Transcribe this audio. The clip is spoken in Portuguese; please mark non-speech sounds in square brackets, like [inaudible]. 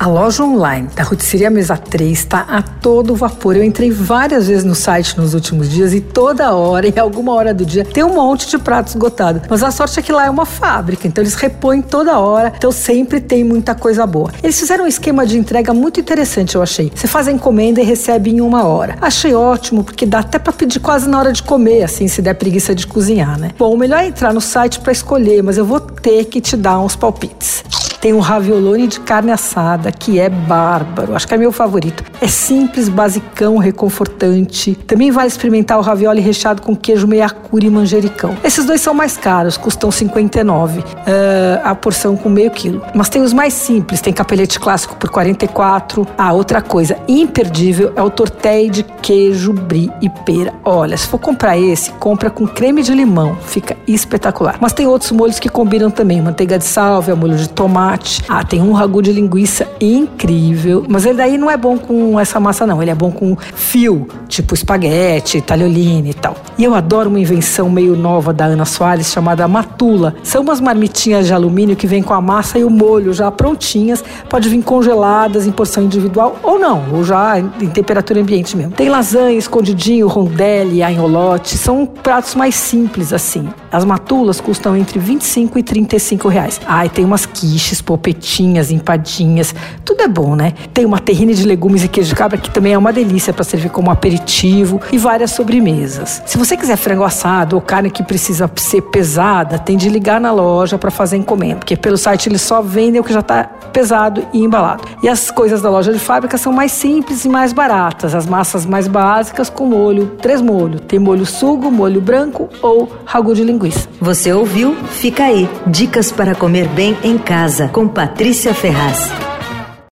A loja online da Rotisseria Mesa 3 está a todo vapor. Eu entrei várias vezes no site nos últimos dias e toda hora, [laughs] em alguma hora do dia, tem um monte de pratos esgotados. Mas a sorte é que lá é uma fábrica, então eles repõem toda hora, então sempre tem muita coisa boa. Eles fizeram um esquema de entrega muito interessante, eu achei. Você faz a encomenda e recebe em uma hora. Achei ótimo, porque dá até para pedir quase na hora de comer, assim, se der preguiça de cozinhar, né? Bom, melhor é entrar no site para escolher, mas eu vou ter que te dar uns palpites. Tem um raviolone de carne assada, que é bárbaro. Acho que é meu favorito. É simples, basicão, reconfortante. Também vale experimentar o ravioli recheado com queijo meiacura e manjericão. Esses dois são mais caros, custam 59 uh, a porção com meio quilo. Mas tem os mais simples, tem capelete clássico por 44. Ah, outra coisa imperdível é o tortelli de queijo, brie e pera. Olha, se for comprar esse, compra com creme de limão. Fica espetacular. Mas tem outros molhos que combinam também. Manteiga de sálvia, molho de tomate tomate. Ah, tem um ragu de linguiça incrível, mas ele daí não é bom com essa massa não, ele é bom com fio, tipo espaguete, tagliolini e tal. E eu adoro uma invenção meio nova da Ana Soares chamada matula. São umas marmitinhas de alumínio que vem com a massa e o molho já prontinhas, pode vir congeladas em porção individual ou não, ou já em temperatura ambiente mesmo. Tem lasanha, escondidinho, rondelli, anholote, são pratos mais simples assim. As matulas custam entre 25 e 35 reais. Ah, e tem umas quiches quiches, polpetinhas, empadinhas, tudo é bom, né? Tem uma terrine de legumes e queijo de cabra que também é uma delícia para servir como aperitivo e várias sobremesas. Se você quiser frango assado ou carne que precisa ser pesada, tem de ligar na loja para fazer encomenda, porque pelo site eles só vendem o que já está pesado e embalado. E as coisas da loja de fábrica são mais simples e mais baratas. As massas mais básicas com molho, três molhos. Tem molho sugo, molho branco ou ragu de linguiça. Você ouviu? Fica aí. Dicas para comer bem em casa com Patrícia Ferraz.